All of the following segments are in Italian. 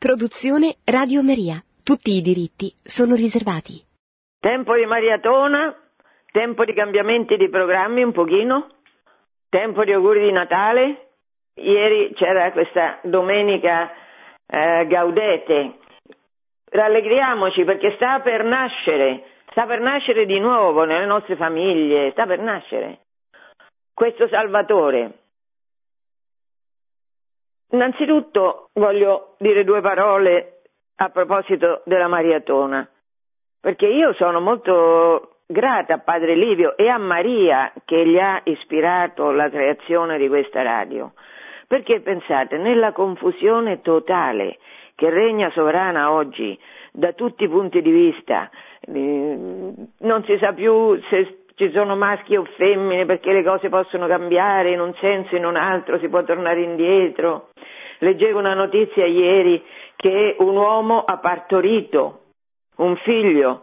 Produzione Radio Maria. Tutti i diritti sono riservati. Tempo di maratona, tempo di cambiamenti di programmi un pochino, tempo di auguri di Natale. Ieri c'era questa domenica eh, Gaudete. Rallegriamoci perché sta per nascere, sta per nascere di nuovo nelle nostre famiglie, sta per nascere questo Salvatore. Innanzitutto voglio dire due parole a proposito della maratona, perché io sono molto grata a Padre Livio e a Maria che gli ha ispirato la creazione di questa radio, perché pensate, nella confusione totale che regna sovrana oggi da tutti i punti di vista, eh, non si sa più se ci sono maschi o femmine perché le cose possono cambiare in un senso, in un altro, si può tornare indietro. Leggevo una notizia ieri che un uomo ha partorito un figlio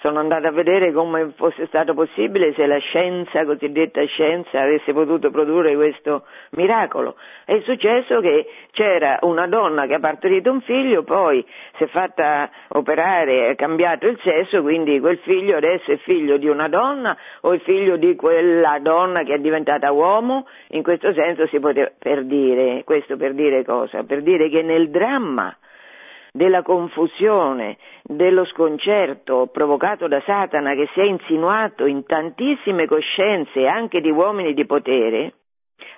sono andata a vedere come fosse stato possibile se la scienza, cosiddetta scienza, avesse potuto produrre questo miracolo. È successo che c'era una donna che ha partorito un figlio, poi si è fatta operare, ha cambiato il sesso, quindi quel figlio adesso è figlio di una donna o è figlio di quella donna che è diventata uomo. In questo senso si poteva, per dire, questo per dire cosa? Per dire che nel dramma della confusione, dello sconcerto provocato da Satana che si è insinuato in tantissime coscienze anche di uomini di potere,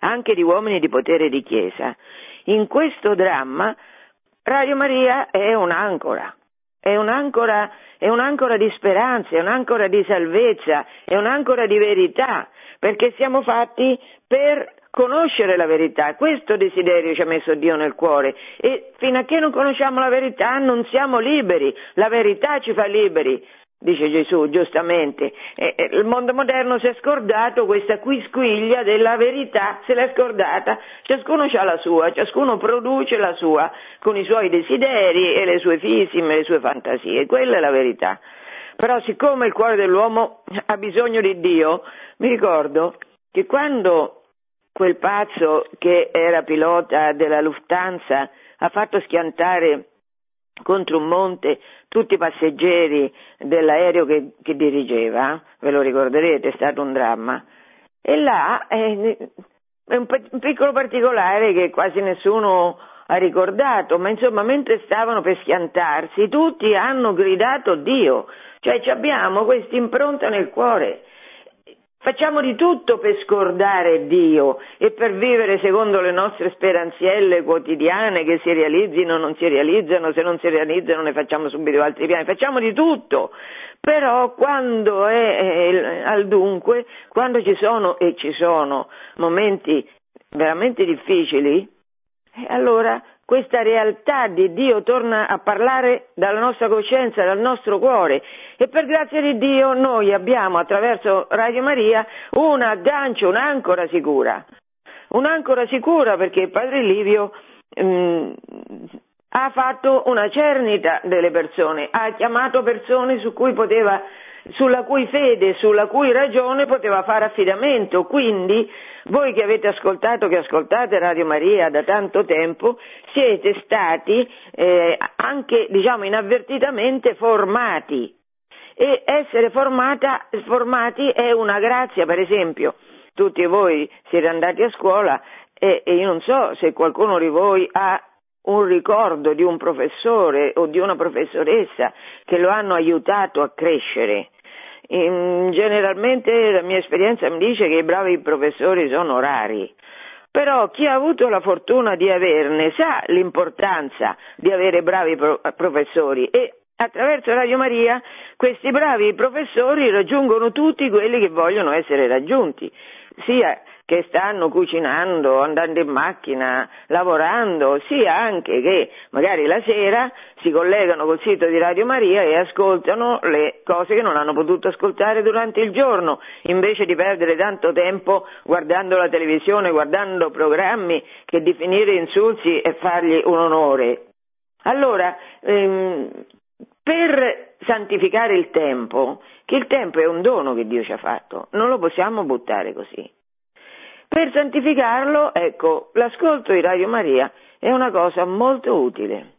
anche di uomini di potere di Chiesa, in questo dramma Radio Maria è un'ancora, è un'ancora, è un'ancora di speranza, è un'ancora di salvezza, è un'ancora di verità, perché siamo fatti per conoscere la verità. Questo desiderio ci ha messo Dio nel cuore e fino a che non conosciamo la verità non siamo liberi, la verità ci fa liberi. Dice Gesù, giustamente. E, e, il mondo moderno si è scordato questa quisquiglia della verità, se l'è scordata. Ciascuno ha la sua, ciascuno produce la sua, con i suoi desideri e le sue fisime, le sue fantasie. Quella è la verità. Però siccome il cuore dell'uomo ha bisogno di Dio, mi ricordo che quando quel pazzo che era pilota della Lufthansa ha fatto schiantare contro un monte tutti i passeggeri dell'aereo che, che dirigeva, ve lo ricorderete, è stato un dramma. E là eh, è un, piccolo particolare che quasi nessuno ha ricordato, ma insomma mentre stavano per schiantarsi tutti hanno gridato Dio, cioè abbiamo questa impronta nel cuore Facciamo di tutto per scordare Dio e per vivere secondo le nostre speranzielle quotidiane che si realizzino o non si realizzano, se non si realizzano ne facciamo subito altri piani, facciamo di tutto, però quando è, al dunque, quando ci sono e ci sono momenti veramente difficili, allora questa realtà di Dio torna a parlare dalla nostra coscienza, dal nostro cuore. E per grazia di Dio noi abbiamo attraverso Radio Maria un aggancio, un'ancora sicura, un'ancora sicura perché Padre Livio mh, mm, ha fatto una cernita delle persone, ha chiamato persone su cui poteva sulla cui fede, sulla cui ragione poteva fare affidamento. Quindi voi che avete ascoltato, che ascoltate Radio Maria da tanto tempo, siete stati eh, anche, diciamo, inavvertitamente formati. E essere formata, formati è una grazia, per esempio, tutti voi siete andati a scuola e, e io non so se qualcuno di voi ha un ricordo di un professore o di una professoressa che lo hanno aiutato a crescere. In, generalmente la mia esperienza mi dice che i bravi professori sono rari, però chi ha avuto la fortuna di averne sa l'importanza di avere bravi pro- professori e attraverso Radio Maria questi bravi professori raggiungono tutti quelli che vogliono essere raggiunti, sia che stanno cucinando, andando in macchina, lavorando, sia anche che magari la sera si collegano col sito di Radio Maria e ascoltano le cose che non hanno potuto ascoltare durante il giorno, invece di perdere tanto tempo guardando la televisione, guardando programmi che definire insulsi e fargli un onore. Allora, ehm, per santificare il tempo, che il tempo è un dono che Dio ci ha fatto, non lo possiamo buttare così. Per santificarlo, ecco, l'ascolto di Radio Maria è una cosa molto utile.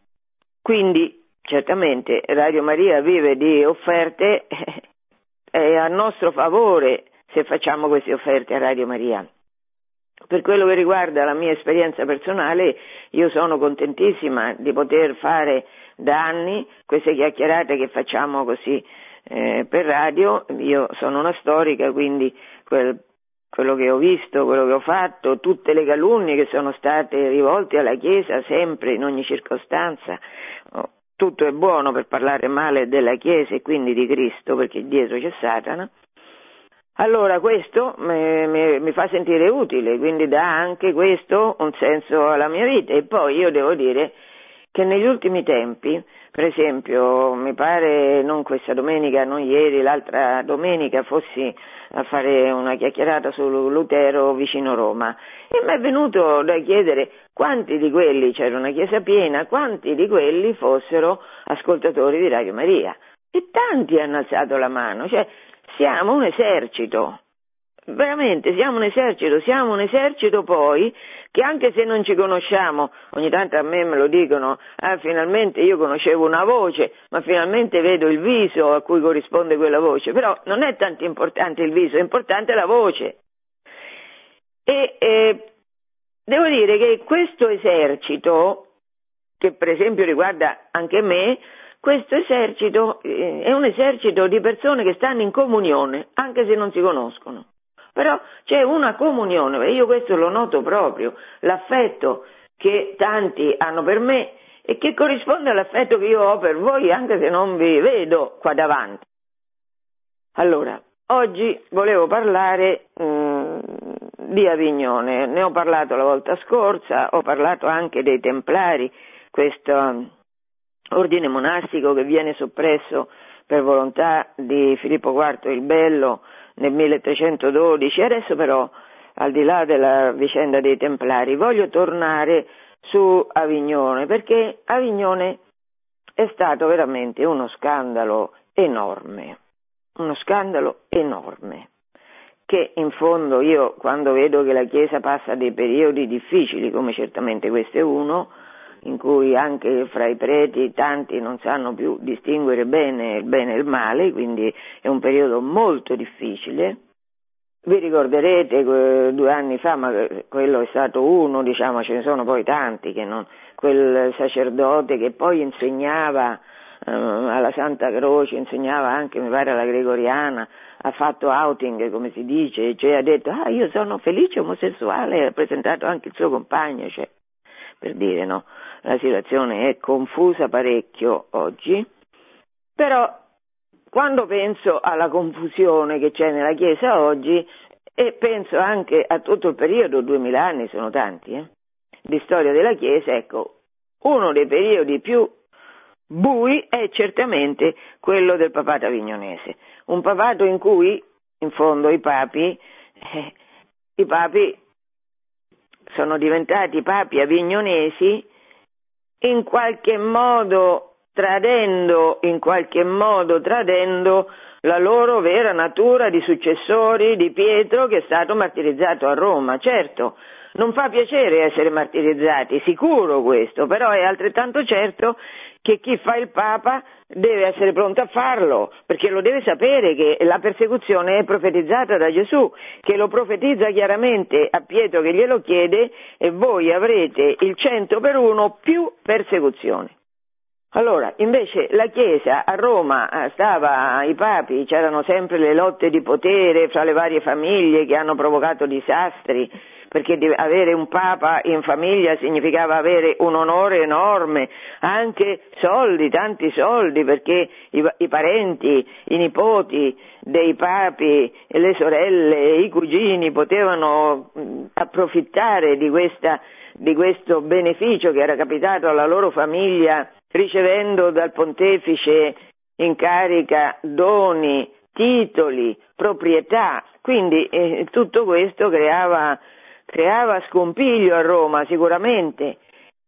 Quindi certamente Radio Maria vive di offerte, è a nostro favore se facciamo queste offerte a Radio Maria. Per quello che riguarda la mia esperienza personale, io sono contentissima di poter fare da anni queste chiacchierate che facciamo così eh, per radio. Io sono una storica, quindi quel, quello che ho visto, quello che ho fatto, tutte le calunnie che sono state rivolte alla Chiesa sempre, in ogni circostanza, oh, tutto è buono per parlare male della Chiesa e quindi di Cristo, perché dietro c'è Satana. Allora questo mi, mi, mi, fa sentire utile, quindi dà anche questo un senso alla mia vita e poi io devo dire che negli ultimi tempi, per esempio, mi pare non questa domenica, non ieri, l'altra domenica fossi a fare una chiacchierata su Lutero vicino Roma e mi è venuto da chiedere quanti di quelli, c'era una chiesa piena, quanti di quelli fossero ascoltatori di Radio Maria. E tanti hanno alzato la mano, cioè siamo un esercito, veramente siamo un esercito, siamo un esercito poi che anche se non ci conosciamo, ogni tanto a me me lo dicono, ah finalmente io conoscevo una voce, ma finalmente vedo il viso a cui corrisponde quella voce, però non è tanto importante il viso, è importante la voce. E eh, devo dire che questo esercito, che per esempio riguarda anche me, questo esercito eh, è un esercito di persone che stanno in comunione, anche se non si conoscono. Però c'è una comunione, io questo lo noto proprio, l'affetto che tanti hanno per me e che corrisponde all'affetto che io ho per voi, anche se non vi vedo qua davanti. Allora, oggi volevo parlare mh, mm, di Avignone, ne ho parlato la volta scorsa, ho parlato anche dei Templari, questo ordine monastico che viene soppresso per volontà di Filippo IV il Bello nel 1312. Adesso però, al di là della vicenda dei Templari, voglio tornare su Avignone, perché Avignone è stato veramente uno scandalo enorme, uno scandalo enorme, che in fondo io quando vedo che la Chiesa passa dei periodi difficili, come certamente questo è uno, in cui anche fra i preti tanti non sanno più distinguere bene il bene e il male, quindi è un periodo molto difficile. Vi ricorderete due anni fa, ma quello è stato uno, diciamo, ce ne sono poi tanti, non, quel sacerdote che poi insegnava eh, alla Santa Croce, insegnava anche, mi pare, alla Gregoriana, ha fatto outing, come si dice, cioè ha detto, ah, io sono felice omosessuale, ha presentato anche il suo compagno, cioè, per dire, no? la situazione è confusa parecchio oggi, però quando penso alla confusione che c'è nella Chiesa oggi e penso anche a tutto il periodo, 2000 anni sono tanti, eh, di storia della Chiesa, ecco, uno dei periodi più bui è certamente quello del papato avignonese, un papato in cui in fondo i papi, eh, i papi sono diventati papi avignonesi in qualche modo tradendo, in qualche modo tradendo la loro vera natura di successori di Pietro che è stato martirizzato a Roma. Certo, non fa piacere essere martirizzati, sicuro questo, però è altrettanto certo che chi fa il Papa deve essere pronto a farlo, perché lo deve sapere che la persecuzione è profetizzata da Gesù, che lo profetizza chiaramente a Pietro che glielo chiede e voi avrete il cento per uno più persecuzione. Allora, invece la Chiesa a Roma eh, stava, i papi, c'erano sempre le lotte di potere fra le varie famiglie che hanno provocato disastri, perché avere un papa in famiglia significava avere un onore enorme, anche soldi, tanti soldi, perché i, i parenti, i nipoti dei papi, le sorelle, i cugini potevano approfittare di, questa, di questo beneficio che era capitato alla loro famiglia ricevendo dal pontefice in carica doni, titoli, proprietà. Quindi eh, tutto questo creava creava scompiglio a Roma sicuramente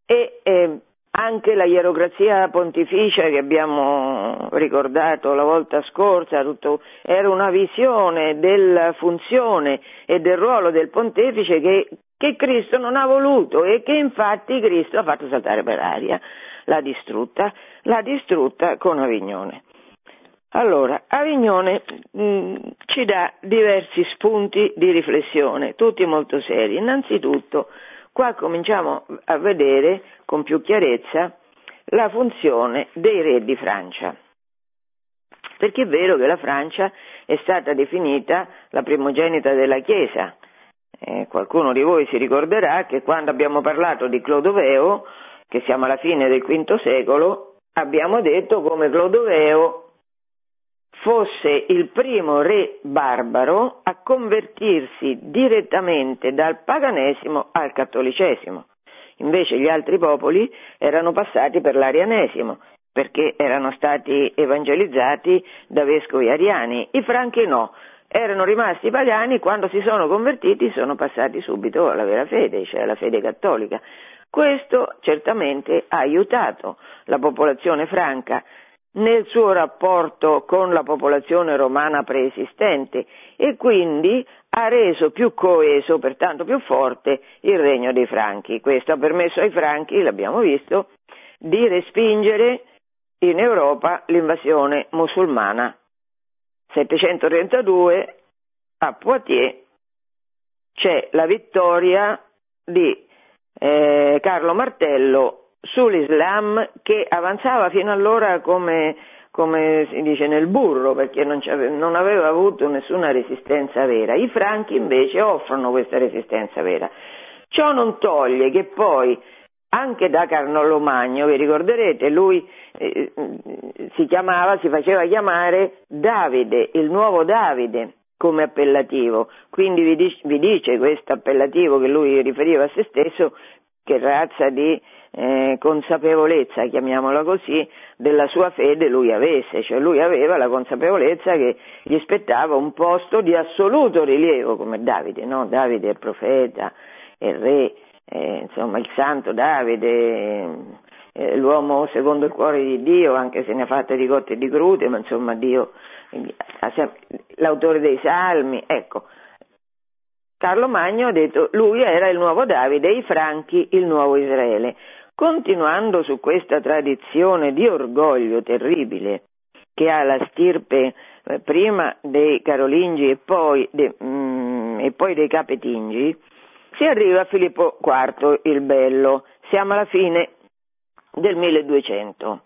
e eh, anche la ierocrazia pontificia che abbiamo ricordato la volta scorsa tutto, era una visione della funzione e del ruolo del pontefice che che Cristo non ha voluto e che infatti Cristo ha fatto saltare per aria, l'ha distrutta, l'ha distrutta con Avignone. Allora, Avignone mh, mm, ci dà diversi spunti di riflessione, tutti molto seri. Innanzitutto, qua cominciamo a vedere con più chiarezza la funzione dei re di Francia. Perché è vero che la Francia è stata definita la primogenita della Chiesa. Eh, qualcuno di voi si ricorderà che quando abbiamo parlato di Clodoveo, che siamo alla fine del V secolo, abbiamo detto come Clodoveo fosse il primo re barbaro a convertirsi direttamente dal paganesimo al cattolicesimo. Invece gli altri popoli erano passati per l'arianesimo perché erano stati evangelizzati da vescovi ariani. I franchi no, erano rimasti pagani, quando si sono convertiti sono passati subito alla vera fede, cioè alla fede cattolica. Questo certamente ha aiutato la popolazione franca nel suo rapporto con la popolazione romana preesistente e quindi ha reso più coeso, pertanto più forte, il regno dei Franchi. Questo ha permesso ai Franchi, l'abbiamo visto, di respingere in Europa l'invasione musulmana. 732 a Poitiers c'è la vittoria di eh, Carlo Martello sull'Islam che avanzava fino allora come, come si dice nel burro perché non, non, aveva avuto nessuna resistenza vera. I franchi invece offrono questa resistenza vera. Ciò non toglie che poi anche da Carnollo Magno, vi ricorderete, lui eh, si chiamava, si faceva chiamare Davide, il nuovo Davide come appellativo, quindi vi dice, vi dice questo appellativo che lui riferiva a se stesso, che razza di eh, consapevolezza, chiamiamola così, della sua fede lui avesse, cioè lui aveva la consapevolezza che gli spettava un posto di assoluto rilievo come Davide, no? Davide è il profeta, è il re, eh, insomma il santo Davide, eh, l'uomo secondo il cuore di Dio, anche se ne ha fatte di cotte e di crude, ma insomma Dio, l'autore dei salmi, ecco. Carlo Magno ha detto lui era il nuovo Davide i Franchi il nuovo Israele. Continuando su questa tradizione di orgoglio terribile che ha la stirpe eh, prima dei Carolingi e poi, de, mm, e poi dei Capetingi, si arriva a Filippo IV il Bello, siamo alla fine del 1200.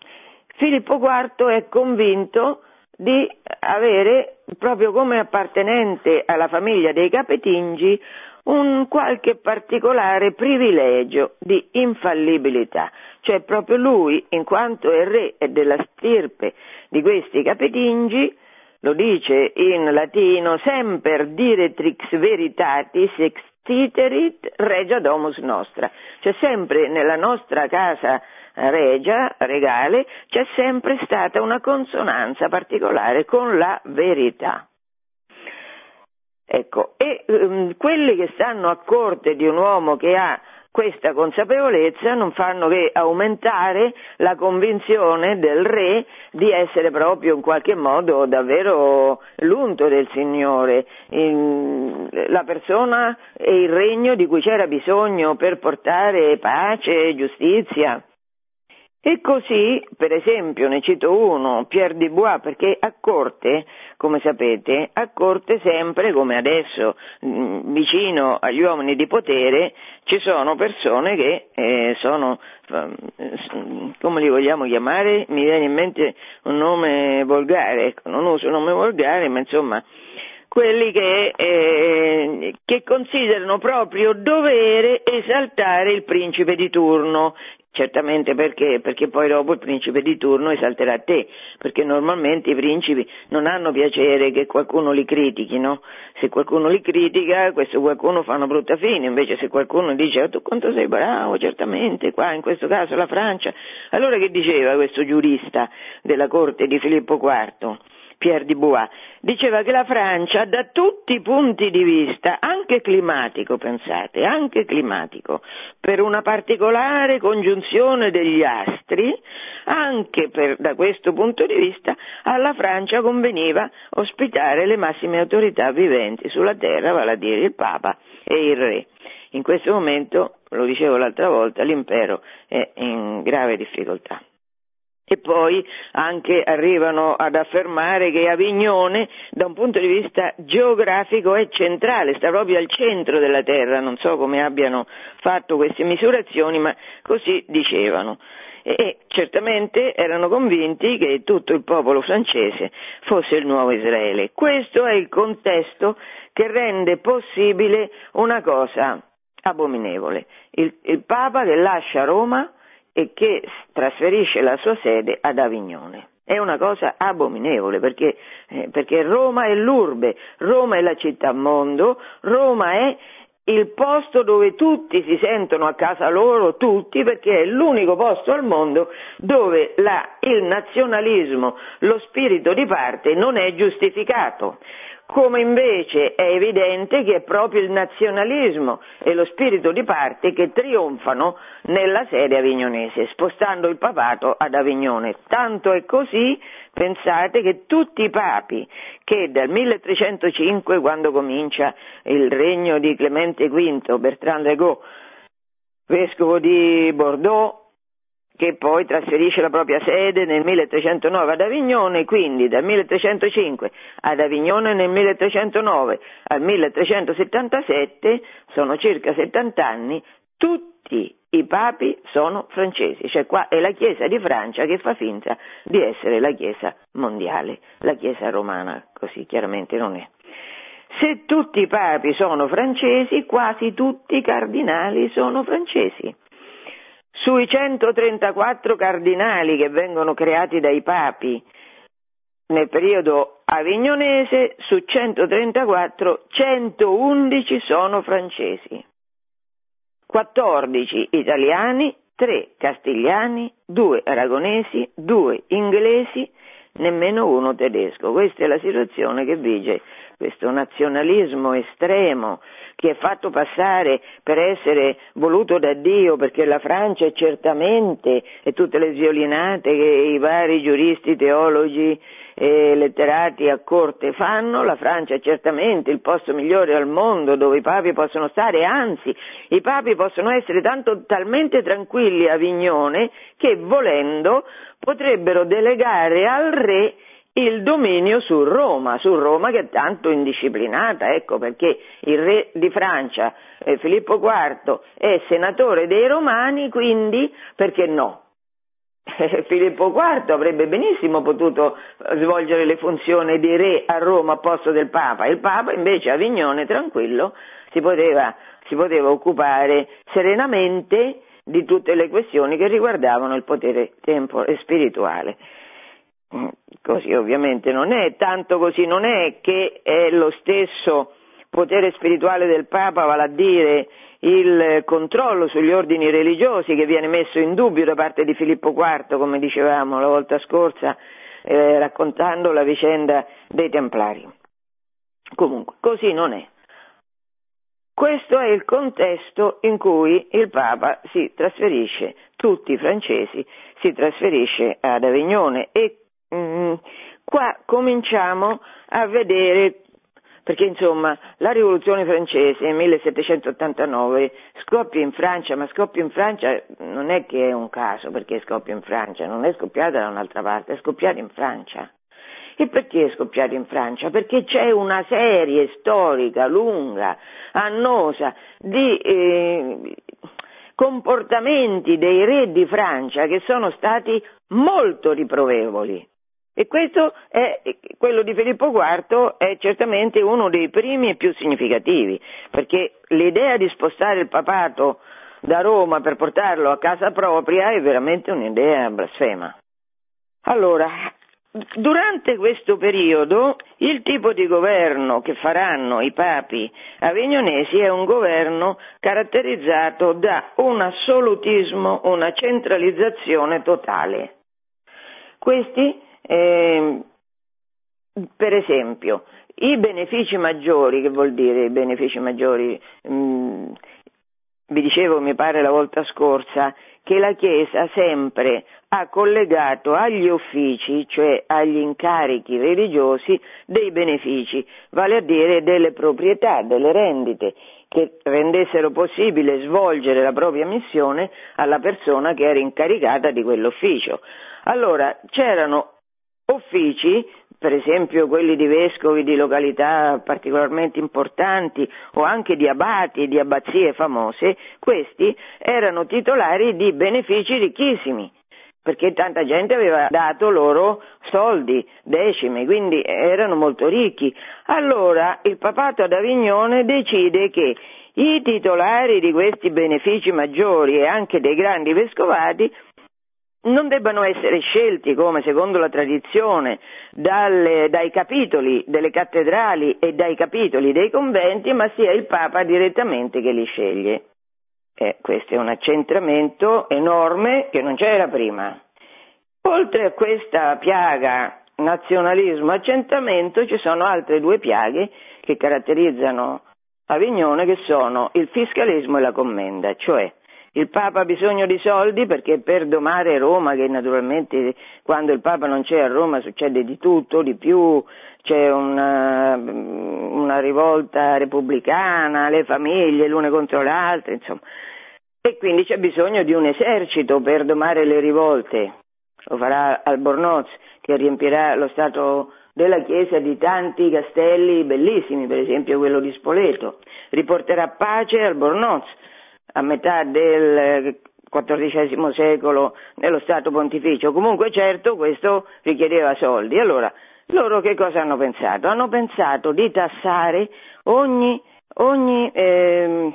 Filippo IV è convinto di avere proprio come appartenente alla famiglia dei Capetingi un qualche particolare privilegio di infallibilità, cioè proprio lui, in quanto è re e della stirpe di questi capetingi, lo dice in latino, semper diretrix veritatis extiterit regia domus nostra, cioè sempre nella nostra casa regia, regale, c'è sempre stata una consonanza particolare con la verità. Ecco, e um, quelli che stanno a corte di un uomo che ha questa consapevolezza non fanno che aumentare la convinzione del re di essere proprio in qualche modo davvero l'unto del Signore, la persona e il regno di cui c'era bisogno per portare pace e giustizia. E così, per esempio, ne cito uno, Pierre Dubois, perché a corte, come sapete, a corte sempre, come adesso, mm, vicino agli uomini di potere, ci sono persone che eh, sono, mm, come li vogliamo chiamare, mi viene in mente un nome volgare, ecco, non uso un nome volgare, ma insomma, quelli che, eh, che, considerano proprio dovere esaltare il principe di turno, Certamente perché? Perché poi dopo il principe di turno esalterà te, perché normalmente i principi non hanno piacere che qualcuno li critichi, no? Se qualcuno li critica, questo qualcuno fa una brutta fine, invece se qualcuno dice oh, tu quanto sei bravo, certamente, qua in questo caso la Francia, allora che diceva questo giurista della corte di Filippo IV? Pierre Dubois, diceva che la Francia da tutti i punti di vista, anche climatico, pensate, anche climatico, per una particolare congiunzione degli astri, anche per, da questo punto di vista alla Francia conveniva ospitare le massime autorità viventi sulla terra, vale a dire il Papa e il Re. in questo momento, lo dicevo l'altra volta, l'impero è in grave difficoltà. E poi anche arrivano ad affermare che Avignone da un punto di vista geografico è centrale, sta proprio al centro della terra, non so come abbiano fatto queste misurazioni, ma così dicevano. E certamente erano convinti che tutto il popolo francese fosse il nuovo Israele. Questo è il contesto che rende possibile una cosa abominevole. Il, il Papa che lascia Roma e che trasferisce la sua sede ad Avignone. È una cosa abominevole perché, eh, perché Roma è l'urbe, Roma è la città mondo, Roma è il posto dove tutti si sentono a casa loro, tutti, perché è l'unico posto al mondo dove la, il nazionalismo, lo spirito di parte non è giustificato come invece è evidente che è proprio il nazionalismo e lo spirito di parte che trionfano nella sede avignonese, spostando il papato ad Avignone. Tanto è così, pensate, che tutti i papi che dal 1305, quando comincia il regno di Clemente V, Bertrand Regot, vescovo di Bordeaux, che poi trasferisce la propria sede nel 1309 ad Avignone, quindi dal 1305 ad Avignone nel 1309 al 1377, sono circa 70 anni, tutti i papi sono francesi, cioè qua è la Chiesa di Francia che fa finta di essere la Chiesa mondiale, la Chiesa romana così chiaramente non è. Se tutti i papi sono francesi, quasi tutti i cardinali sono francesi. Sui 134 cardinali che vengono creati dai papi nel periodo avignonese, su 134, 111 sono francesi, 14 italiani, 3 castigliani, 2 aragonesi, 2 inglesi, nemmeno uno tedesco. Questa è la situazione che vige questo nazionalismo estremo che è fatto passare per essere voluto da Dio perché la Francia è certamente e tutte le violinate che i vari giuristi, teologi e letterati a corte fanno, la Francia è certamente il posto migliore al mondo dove i papi possono stare, anzi i papi possono essere tanto, talmente tranquilli a Vignone che volendo potrebbero delegare al re il dominio su Roma, su Roma che è tanto indisciplinata, ecco perché il re di Francia, eh, Filippo IV, è senatore dei Romani, quindi perché no? Filippo IV avrebbe benissimo potuto svolgere le funzioni di re a Roma a posto del Papa, il Papa invece a Avignone tranquillo si poteva, si poteva occupare serenamente di tutte le questioni che riguardavano il potere tempo e spirituale. Così ovviamente non è, tanto così non è che è lo stesso potere spirituale del Papa, vale a dire il controllo sugli ordini religiosi che viene messo in dubbio da parte di Filippo IV, come dicevamo la volta scorsa, eh, raccontando la vicenda dei Templari. Comunque, così non è. Questo è il contesto in cui il Papa si trasferisce, tutti i francesi si trasferisce ad Avignone e qua cominciamo a vedere, perché insomma la rivoluzione francese nel 1789 scoppia in Francia, ma scoppia in Francia non è che è un caso perché scoppia in Francia, non è scoppiata da un'altra parte, è scoppiata in Francia. E perché è scoppiata in Francia? Perché c'è una serie storica, lunga, annosa, di eh, comportamenti dei re di Francia che sono stati molto riprovevoli. E questo è, quello di Filippo IV è certamente uno dei primi e più significativi, perché l'idea di spostare il papato da Roma per portarlo a casa propria è veramente un'idea blasfema. Allora, durante questo periodo il tipo di governo che faranno i papi avignonesi è un governo caratterizzato da un assolutismo, una centralizzazione totale. Questi eh, per esempio, i benefici maggiori, che vuol dire i benefici maggiori? Mm, vi dicevo, mi pare la volta scorsa, che la Chiesa sempre ha collegato agli uffici, cioè agli incarichi religiosi, dei benefici, vale a dire delle proprietà, delle rendite, che rendessero possibile svolgere la propria missione alla persona che era incaricata di quell'ufficio. Allora c'erano uffici, per esempio quelli di vescovi di località particolarmente importanti o anche di abati e di abbazie famose, questi erano titolari di benefici ricchissimi perché tanta gente aveva dato loro soldi, decimi, quindi erano molto ricchi. Allora il papato ad Avignone decide che i titolari di questi benefici maggiori e anche dei grandi vescovati non debbano essere scelti come secondo la tradizione dalle, dai capitoli delle cattedrali e dai capitoli dei conventi, ma sia il Papa direttamente che li sceglie. Eh, questo è un accentramento enorme che non c'era prima. Oltre a questa piaga nazionalismo-accentramento ci sono altre due piaghe che caratterizzano Avignone che sono il fiscalismo e la commenda, cioè il Papa ha bisogno di soldi perché per domare Roma, che naturalmente quando il Papa non c'è a Roma succede di tutto, di più, c'è una, una rivolta repubblicana, le famiglie l'une contro l'altra, insomma. E quindi c'è bisogno di un esercito per domare le rivolte. Lo farà Albornoz, che riempirà lo Stato della Chiesa di tanti castelli bellissimi, per esempio quello di Spoleto. Riporterà pace Albornoz a metà del XIV secolo nello Stato Pontificio. Comunque certo questo richiedeva soldi. Allora, loro che cosa hanno pensato? Hanno pensato di tassare ogni, ogni eh,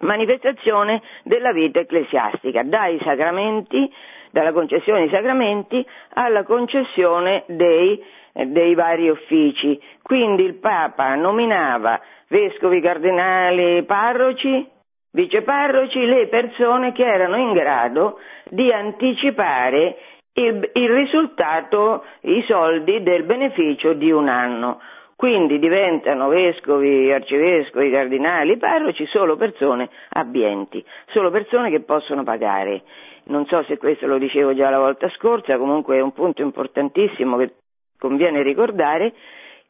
manifestazione della vita ecclesiastica, dai sacramenti, dalla concessione dei sacramenti alla concessione dei, dei vari uffici. Quindi il Papa nominava vescovi, cardinali, parroci, viceparroci, le persone che erano in grado di anticipare il, il risultato, i soldi del beneficio di un anno. Quindi diventano vescovi, arcivescovi, cardinali, parroci solo persone abbienti, solo persone che possono pagare. Non so se questo lo dicevo già la volta scorsa, comunque è un punto importantissimo che conviene ricordare.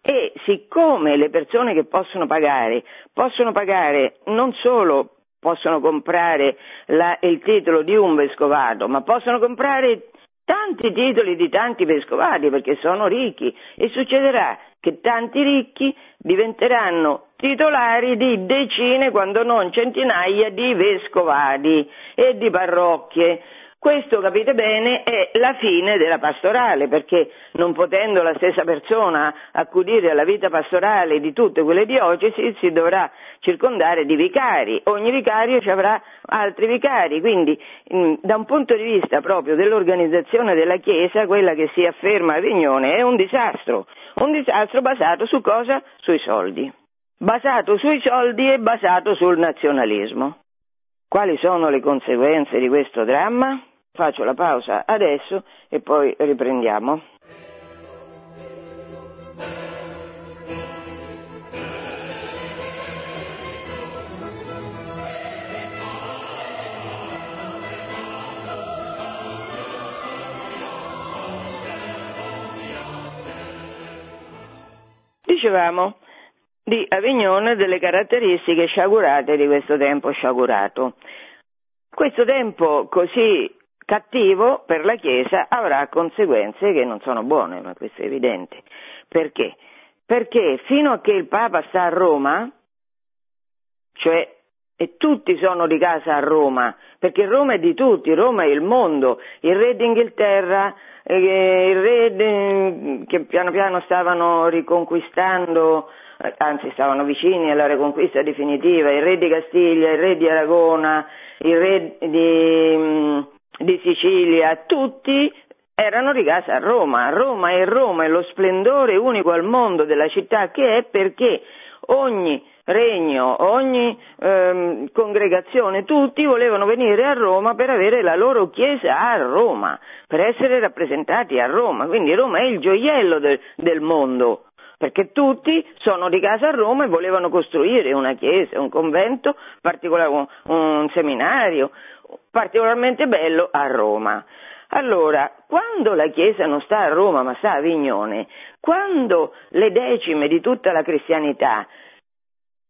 E siccome le persone che possono pagare possono pagare non solo possono comprare la, il titolo di un vescovato, ma possono comprare tanti titoli di tanti vescovati perché sono ricchi e succederà che tanti ricchi diventeranno titolari di decine, quando non centinaia, di vescovati e di parrocchie. Questo, capite bene, è la fine della pastorale, perché non potendo la stessa persona accudire alla vita pastorale di tutte quelle diocesi, si dovrà circondare di vicari. Ogni vicario ci avrà altri vicari, quindi mm, da un punto di vista proprio dell'organizzazione della Chiesa, quella che si afferma a Vignone è un disastro. Un disastro basato su cosa? Sui soldi. Basato sui soldi e basato sul nazionalismo. Quali sono le conseguenze di questo dramma? Faccio la pausa adesso e poi riprendiamo. Dicevamo di Avignone delle caratteristiche sciagurate di questo tempo sciagurato. Questo tempo così cattivo per la Chiesa avrà conseguenze che non sono buone, ma questo è evidente. Perché? Perché fino a che il Papa sta a Roma, cioè e tutti sono di casa a Roma, perché Roma è di tutti, Roma è il mondo, il re d'Inghilterra, eh, il re de, che piano piano stavano riconquistando, eh, anzi stavano vicini alla riconquista definitiva, il re di Castiglia, il re di Aragona, il re di, mm, di Sicilia, tutti erano di casa a Roma. Roma è Roma, è lo splendore unico al mondo della città che è perché ogni regno, ogni ehm, congregazione, tutti volevano venire a Roma per avere la loro chiesa a Roma, per essere rappresentati a Roma. Quindi Roma è il gioiello del, del mondo, perché tutti sono di casa a Roma e volevano costruire una chiesa, un convento, un, seminario, particolarmente bello a Roma. Allora, quando la Chiesa non sta a Roma ma sta a Vignone, quando le decime di tutta la cristianità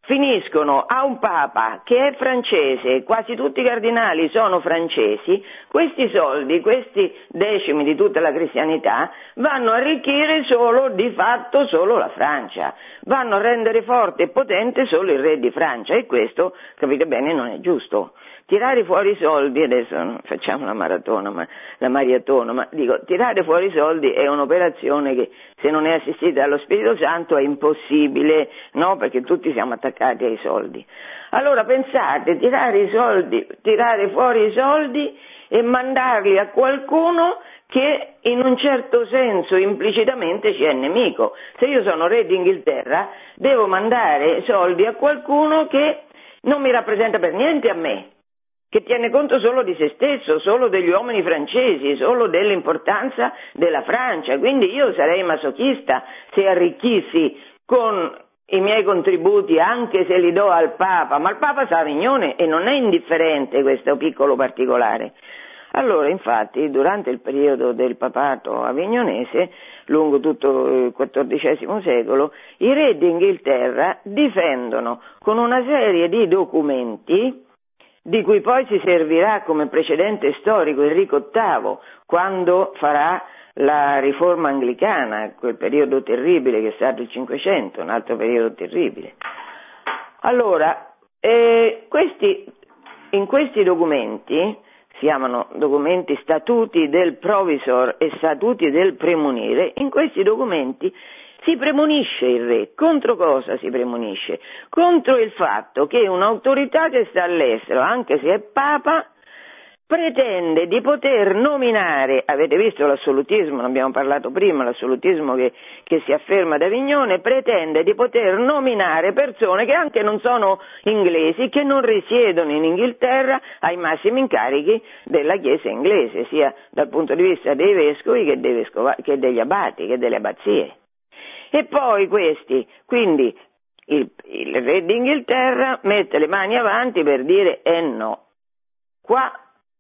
finiscono a un papa che è francese, quasi tutti i cardinali sono francesi, questi soldi, questi decimi di tutta la cristianità vanno a arricchire solo di fatto solo la Francia, vanno a rendere forte e potente solo il re di Francia e questo, capite bene, non è giusto. Tirare fuori i soldi, adesso facciamo la maratona, ma, la maratona, ma dico, tirare fuori i soldi è un'operazione che se non è assistita dallo Spirito Santo è impossibile, no? Perché tutti siamo attaccati ai soldi. Allora pensate, tirare i soldi, tirare fuori i soldi e mandarli a qualcuno che in un certo senso implicitamente ci è nemico. Se io sono re d'Inghilterra, devo mandare soldi a qualcuno che non mi rappresenta per niente a me, che tiene conto solo di se stesso, solo degli uomini francesi, solo dell'importanza della Francia. Quindi io sarei masochista se arricchissi con i miei contributi anche se li do al Papa, ma il Papa sa Avignone e non è indifferente questo piccolo particolare. Allora, infatti, durante il periodo del papato avignonese, lungo tutto il XIV secolo, i re d'Inghilterra difendono con una serie di documenti di cui poi si servirà come precedente storico Enrico VIII quando farà la riforma anglicana, quel periodo terribile che è stato il Cinquecento, un altro periodo terribile. Allora, eh, questi, in questi documenti, si chiamano documenti statuti del provisor e statuti del premunire, in questi documenti si premonisce il re. Contro cosa si premonisce? Contro il fatto che un'autorità che sta all'estero, anche se è papa, pretende di poter nominare, avete visto l'assolutismo, ne abbiamo parlato prima, l'assolutismo che, che, si afferma da Vignone, pretende di poter nominare persone che anche non sono inglesi, che non risiedono in Inghilterra ai massimi incarichi della Chiesa inglese, sia dal punto di vista dei vescovi che, dei vescova, che degli abati, che delle abbazie. E poi questi, quindi il, il re d'Inghilterra mette le mani avanti per dire eh no, qua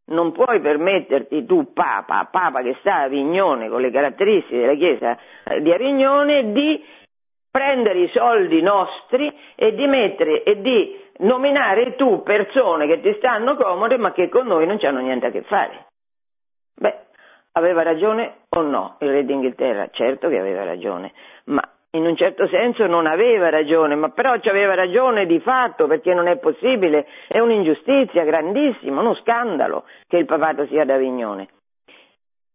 non puoi permetterti tu, Papa, Papa che sta a Avignone con le caratteristiche della Chiesa eh, di Avignone, di prendere i soldi nostri e di mettere e di nominare tu persone che ti stanno comode ma che con noi non hanno niente a che fare. Beh, aveva ragione o no il re d'Inghilterra? Certo che aveva ragione, ma in un certo senso non aveva ragione, ma però ci aveva ragione di fatto perché non è possibile, è un'ingiustizia grandissima, uno scandalo che il papato sia d'Avignone.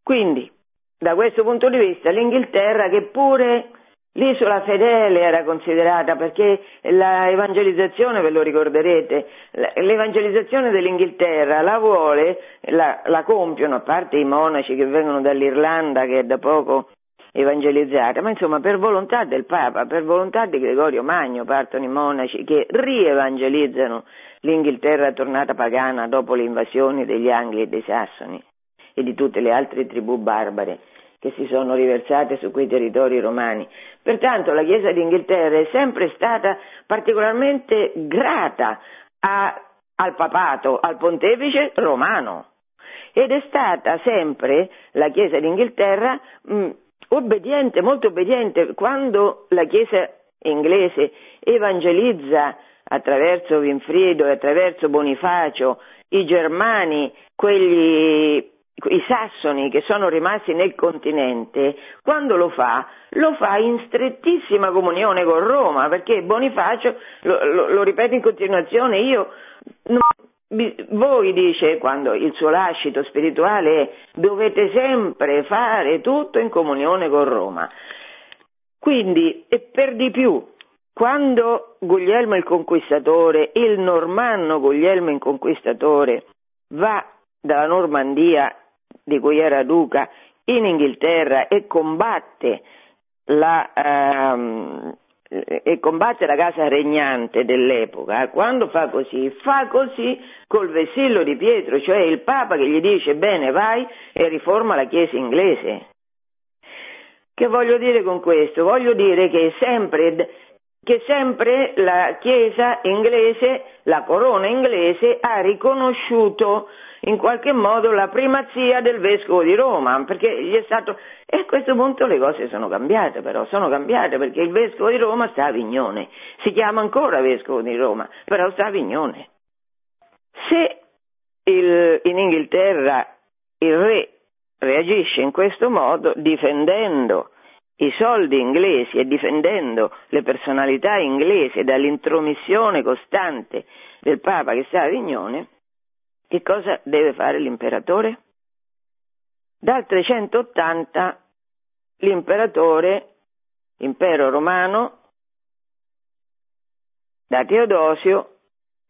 Quindi, da questo punto di vista, l'Inghilterra che pure L'isola fedele era considerata perché l'evangelizzazione, ve lo ricorderete, l'evangelizzazione dell'Inghilterra la vuole, la, la, compiono, a parte i monaci che vengono dall'Irlanda che da poco evangelizzata, ma insomma per volontà del Papa, per volontà di Gregorio Magno partono i monaci che rievangelizzano l'Inghilterra tornata pagana dopo le invasioni degli Angli e dei Sassoni e di tutte le altre tribù barbare che si sono riversate su quei territori romani. Pertanto la Chiesa d'Inghilterra è sempre stata particolarmente grata a, al papato, al pontefice romano ed è stata sempre la Chiesa d'Inghilterra mh, obbediente, molto obbediente. Quando la Chiesa inglese evangelizza attraverso Winfriedo e attraverso Bonifacio i germani, quelli i sassoni che sono rimasti nel continente, quando lo fa, lo fa in strettissima comunione con Roma, perché Bonifacio, lo, lo, lo ripeto in continuazione, io non, voi dice quando il suo lascito spirituale è dovete sempre fare tutto in comunione con Roma. Quindi, e per di più, quando Guglielmo il Conquistatore, il normanno Guglielmo il Conquistatore, va dalla Normandia, di cui era duca, in Inghilterra e combatte la, ehm, e combatte la casa regnante dell'epoca, quando fa così, fa così col vessillo di Pietro, cioè il Papa che gli dice bene vai e riforma la Chiesa inglese. Che voglio dire con questo? Voglio dire che sempre, che sempre la Chiesa inglese, la corona inglese ha riconosciuto in qualche modo la primazia del vescovo di Roma, perché gli è stato... E a questo punto le cose sono cambiate però, sono cambiate perché il vescovo di Roma sta a Avignone, si chiama ancora vescovo di Roma, però sta a Avignone. Se il, in Inghilterra il re reagisce in questo modo, difendendo i soldi inglesi e difendendo le personalità inglesi dall'intromissione costante del Papa che sta a Avignone, che cosa deve fare l'imperatore? Dal 380 l'imperatore, impero romano, da Teodosio,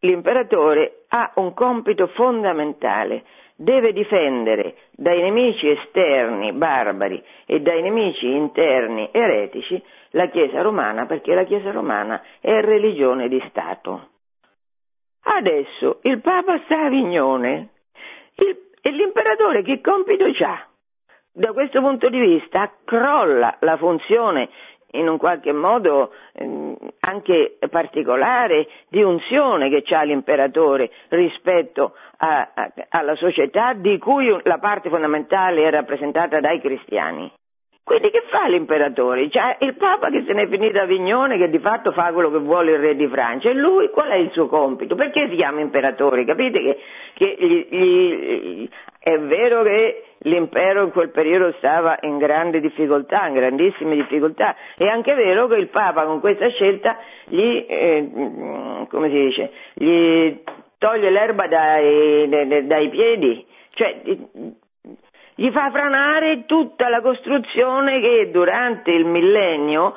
l'imperatore ha un compito fondamentale, deve difendere dai nemici esterni barbari e dai nemici interni eretici la Chiesa romana perché la Chiesa romana è religione di Stato. Adesso il Papa sta a Avignone il, e l'imperatore che compito ha? Da questo punto di vista crolla la funzione in un qualche modo eh, anche particolare di unzione che ha l'imperatore rispetto a, a, alla società di cui la parte fondamentale è rappresentata dai cristiani. Quindi che fa l'imperatore? Cioè, il Papa che se ne è finito a Vignone, che di fatto fa quello che vuole il re di Francia, e lui qual è il suo compito? Perché si chiama imperatore? Capite che, che gli, gli, è vero che l'impero in quel periodo stava in grande difficoltà, in grandissime difficoltà, è anche vero che il Papa con questa scelta gli, eh, come si dice, gli toglie l'erba dai, dai piedi, cioè gli fa franare tutta la costruzione che durante il millennio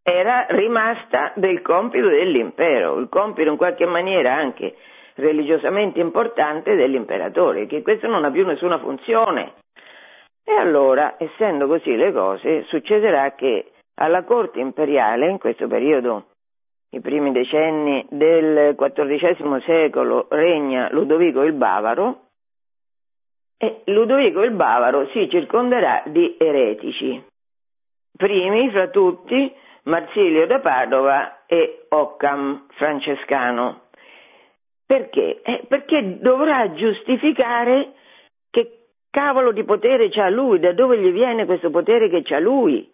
era rimasta del compito dell'impero, il compito in qualche maniera anche religiosamente importante dell'imperatore, che questo non ha più nessuna funzione. E allora, essendo così le cose, succederà che alla corte imperiale, in questo periodo, i primi decenni del XIV secolo, regna Ludovico il Bavaro, e Ludovico il Bavaro si circonderà di eretici. Primi fra tutti Marsilio da Padova e Occam francescano. Perché? Eh, perché dovrà giustificare che cavolo di potere c'ha lui, da dove gli viene questo potere che c'ha lui.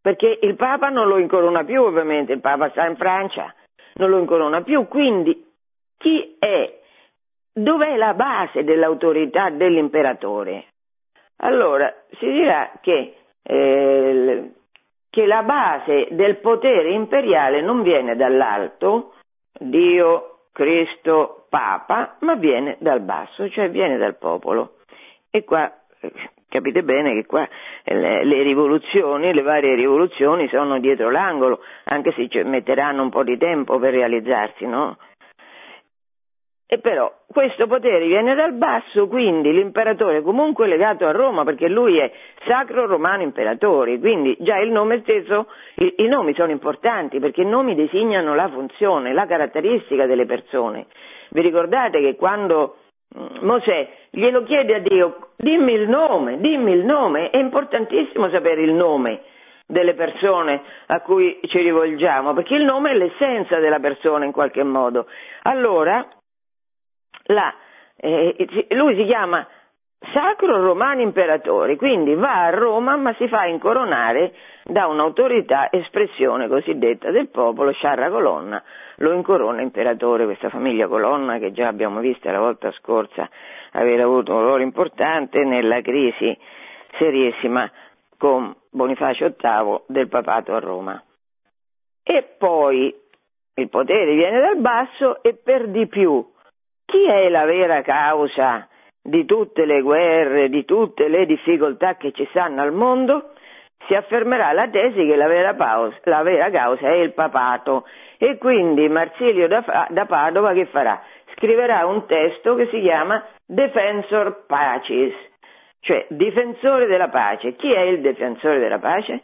Perché il Papa non lo incorona più, ovviamente, il Papa sta in Francia, non lo incorona più, quindi chi è dov'è la base dell'autorità dell'imperatore? Allora, si dirà che, eh, che la base del potere imperiale non viene dall'alto, Dio, Cristo, Papa, ma viene dal basso, cioè viene dal popolo. E qua eh, capite bene che qua eh, le, le, rivoluzioni, le varie rivoluzioni sono dietro l'angolo, anche se ci metteranno un po' di tempo per realizzarsi, no? E però questo potere viene dal basso, quindi l'imperatore comunque è legato a Roma perché lui è sacro romano imperatore, quindi già il nome stesso, i, i nomi sono importanti perché i nomi designano la funzione, la caratteristica delle persone. Vi ricordate che quando mm, Mosè glielo chiede a Dio, dimmi il nome, dimmi il nome, è importantissimo sapere il nome delle persone a cui ci rivolgiamo, perché il nome è l'essenza della persona in qualche modo. Allora, la, eh, lui si chiama Sacro Romano Imperatore, quindi va a Roma ma si fa incoronare da un'autorità espressione cosiddetta del popolo, Sciarra Colonna, lo incorona imperatore, questa famiglia Colonna che già abbiamo visto la volta scorsa avere avuto un ruolo importante nella crisi serissima con Bonifacio VIII del papato a Roma. E poi il potere viene dal basso e per di più chi è la vera causa di tutte le guerre, di tutte le difficoltà che ci stanno al mondo? Si affermerà la tesi che la vera, pausa, la vera causa è il papato e quindi Marsilio da, da Padova che farà? Scriverà un testo che si chiama Defensor Pacis, cioè difensore della pace. Chi è il difensore della pace?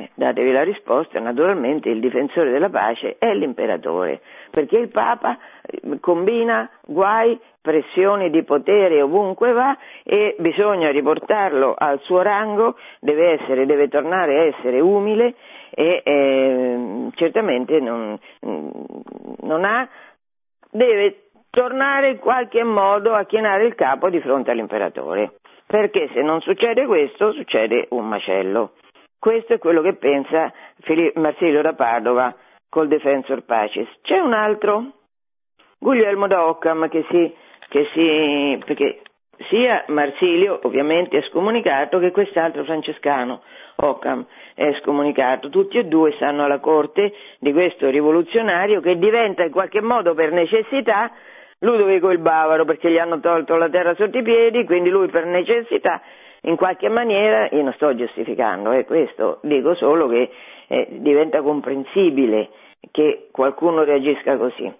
Eh, datevi la risposta, naturalmente il difensore della pace è l'imperatore, perché il Papa eh, combina guai, pressioni di potere ovunque va e bisogna riportarlo al suo rango, deve, essere, deve tornare a essere umile e eh, certamente non, non ha, deve tornare in qualche modo a chinare il capo di fronte all'imperatore. Perché se non succede questo, succede un macello. Questo è quello che pensa Marsilio da Padova col Defensor Pacis. C'è un altro, Guglielmo da Occam, che si, che si, perché sia Marsilio ovviamente è scomunicato che quest'altro francescano, Occam, è scomunicato. Tutti e due stanno alla corte di questo rivoluzionario che diventa in qualche modo per necessità Ludovico il Bavaro perché gli hanno tolto la terra sotto i piedi, quindi lui per necessità in qualche maniera, io non sto giustificando, eh, questo dico solo che eh, diventa comprensibile che qualcuno reagisca così.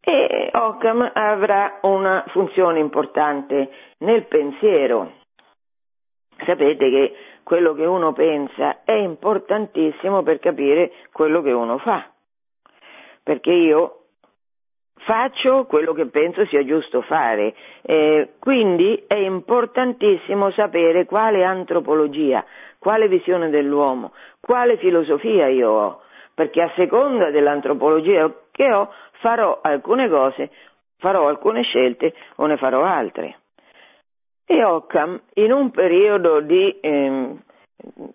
E Occam avrà una funzione importante nel pensiero. Sapete che quello che uno pensa è importantissimo per capire quello che uno fa. Perché io faccio quello che penso sia giusto fare. Eh, quindi è importantissimo sapere quale antropologia, quale visione dell'uomo, quale filosofia io ho, perché a seconda dell'antropologia che ho farò alcune cose, farò alcune scelte o ne farò altre. E Occam, in un periodo di eh,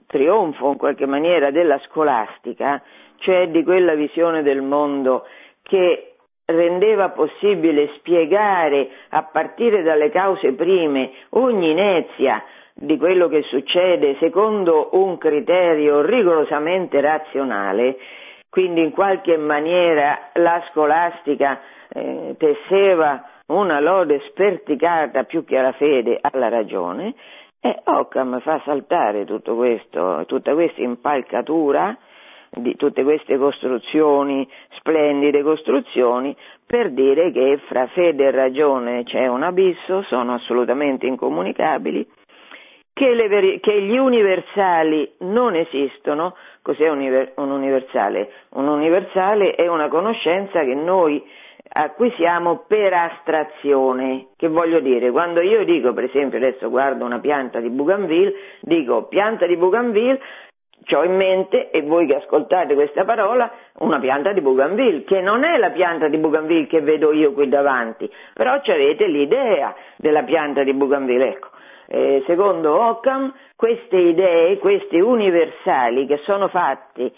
trionfo in qualche maniera della scolastica, cioè di quella visione del mondo che rendeva possibile spiegare a partire dalle cause prime ogni inezia di quello che succede secondo un criterio rigorosamente razionale, quindi in qualche maniera la scolastica eh, tesseva una lode sperticata più che alla fede, alla ragione, e Occam fa saltare tutto questo, tutta questa impalcatura di tutte queste costruzioni, splendide costruzioni, per dire che fra fede e ragione c'è un abisso, sono assolutamente incomunicabili, che, veri- che gli universali non esistono, cos'è un universale? Un universale è una conoscenza che noi acquisiamo per astrazione. Che voglio dire? Quando io dico, per esempio, adesso guardo una pianta di Bougainville, dico pianta di Bougainville, ho in mente, e voi che ascoltate questa parola, una pianta di Bougainville, che non è la pianta di Bougainville che vedo io qui davanti, però avete l'idea della pianta di Bougainville. Ecco, eh, secondo Occam, queste idee, queste universali che sono fatte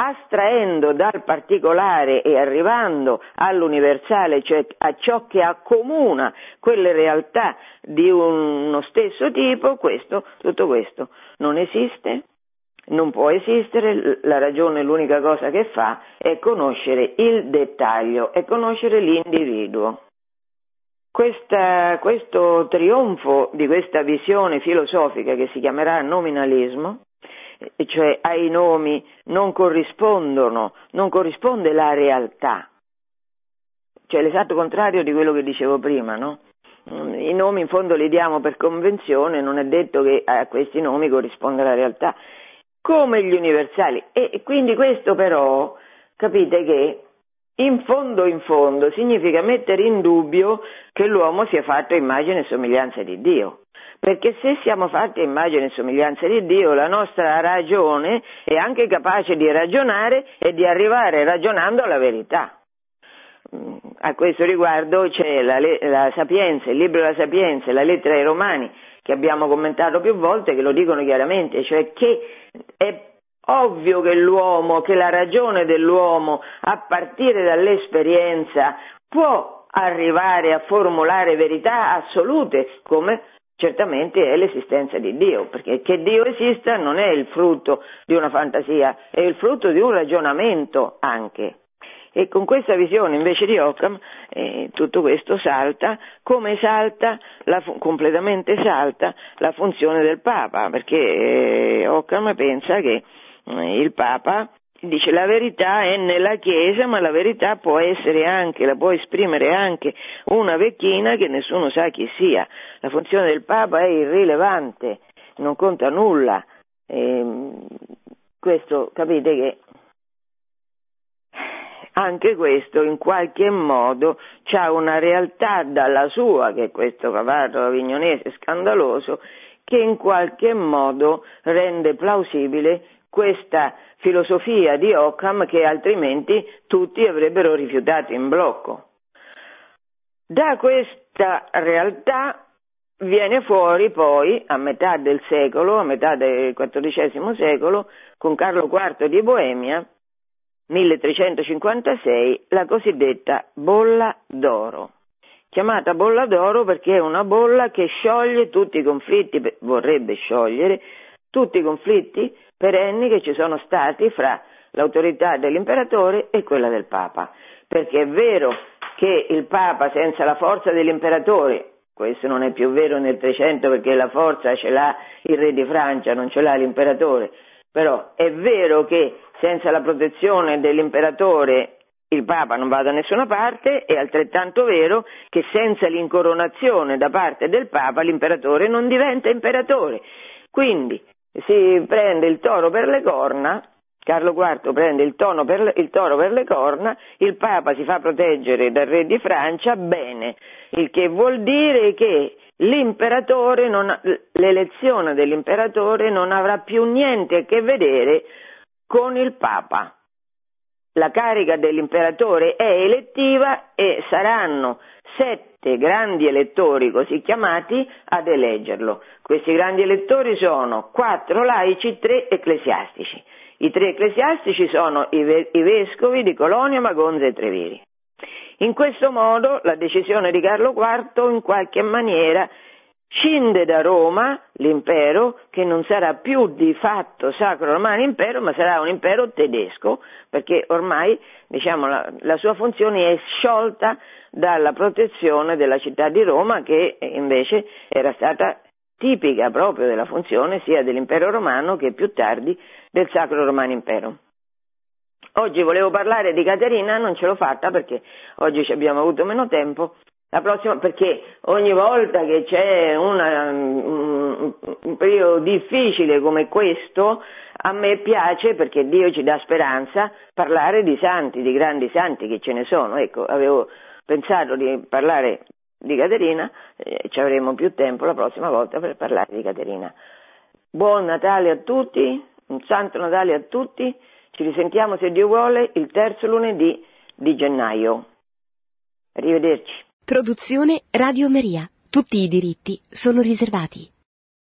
astraendo dal particolare e arrivando all'universale, cioè a ciò che accomuna quelle realtà di uno stesso tipo, questo, tutto questo non esiste, non può esistere, la ragione l'unica cosa che fa è conoscere il dettaglio, è conoscere l'individuo. Questa, questo trionfo di questa visione filosofica che si chiamerà nominalismo cioè ai nomi non corrispondono, non corrisponde la realtà, cioè l'esatto contrario di quello che dicevo prima, no? I nomi in fondo li diamo per convenzione, non è detto che a questi nomi corrisponda la realtà, come gli universali. E quindi questo però, capite che in fondo in fondo significa mettere in dubbio che l'uomo sia fatto immagine e somiglianza di Dio perché se siamo fatti immagine e somiglianza di Dio, la nostra ragione è anche capace di ragionare e di arrivare ragionando alla verità. Mm, a questo riguardo c'è la, la Sapienza, il libro della Sapienza, la lettera ai Romani, che abbiamo commentato più volte, che lo dicono chiaramente, cioè che è ovvio che l'uomo, che la ragione dell'uomo, a partire dall'esperienza, può arrivare a formulare verità assolute, come certamente è l'esistenza di Dio, perché che Dio esista non è il frutto di una fantasia, è il frutto di un ragionamento anche. E con questa visione invece di Occam eh, tutto questo salta, come salta, la, completamente salta la funzione del Papa, perché eh, Occam pensa che eh, il Papa dice la verità è nella Chiesa, ma la verità può essere anche, la può esprimere anche una vecchina che nessuno sa chi sia. La funzione del Papa è irrilevante, non conta nulla. E ehm, questo capite che anche questo in qualche modo ha una realtà dalla sua, che è questo cavallo avignonese scandaloso, che in qualche modo rende plausibile questa filosofia di Occam che altrimenti tutti avrebbero rifiutato in blocco. Da questa realtà viene fuori poi a metà del secolo, a metà del XIV secolo, con Carlo IV di Boemia, 1356, la cosiddetta bolla d'oro. Chiamata bolla d'oro perché è una bolla che scioglie tutti i conflitti, vorrebbe sciogliere tutti i conflitti perenni che ci sono stati fra l'autorità dell'imperatore e quella del Papa. Perché è vero che il Papa senza la forza dell'imperatore questo non è più vero nel 300 perché la forza ce l'ha il re di Francia, non ce l'ha l'imperatore, però è vero che senza la protezione dell'imperatore il Papa non va da nessuna parte, è altrettanto vero che senza l'incoronazione da parte del Papa l'imperatore non diventa imperatore. Quindi si prende il toro per le corna Carlo IV prende il, per, il, toro per le corna, il Papa si fa proteggere dal re di Francia, bene, il che vuol dire che non, l'elezione dell'imperatore non avrà più niente a che vedere con il Papa. La carica dell'imperatore è elettiva e saranno sette grandi elettori così chiamati ad eleggerlo. Questi grandi elettori sono quattro laici, tre ecclesiastici. I tre ecclesiastici sono i, ve- i vescovi di Colonia, Magonza e Treviri. In questo modo la decisione di Carlo IV in qualche maniera scinde da Roma l'impero che non sarà più di fatto sacro romano impero ma sarà un impero tedesco perché ormai diciamo, la, la, sua funzione è sciolta dalla protezione della città di Roma che invece era stata tipica proprio della funzione sia dell'impero romano che più tardi del Sacro Romano Impero. Oggi volevo parlare di Caterina, non ce l'ho fatta perché oggi abbiamo avuto meno tempo. La prossima, perché ogni volta che c'è una, un, un periodo difficile come questo, a me piace, perché Dio ci dà speranza, parlare di santi, di grandi santi che ce ne sono. Ecco, avevo pensato di parlare di Caterina, eh, ci avremo più tempo la prossima volta per parlare di Caterina. Buon Natale a tutti, un santo Natale a tutti, ci risentiamo se Dio vuole il terzo lunedì di gennaio. Arrivederci. Produzione Radio Maria. Tutti i diritti sono riservati.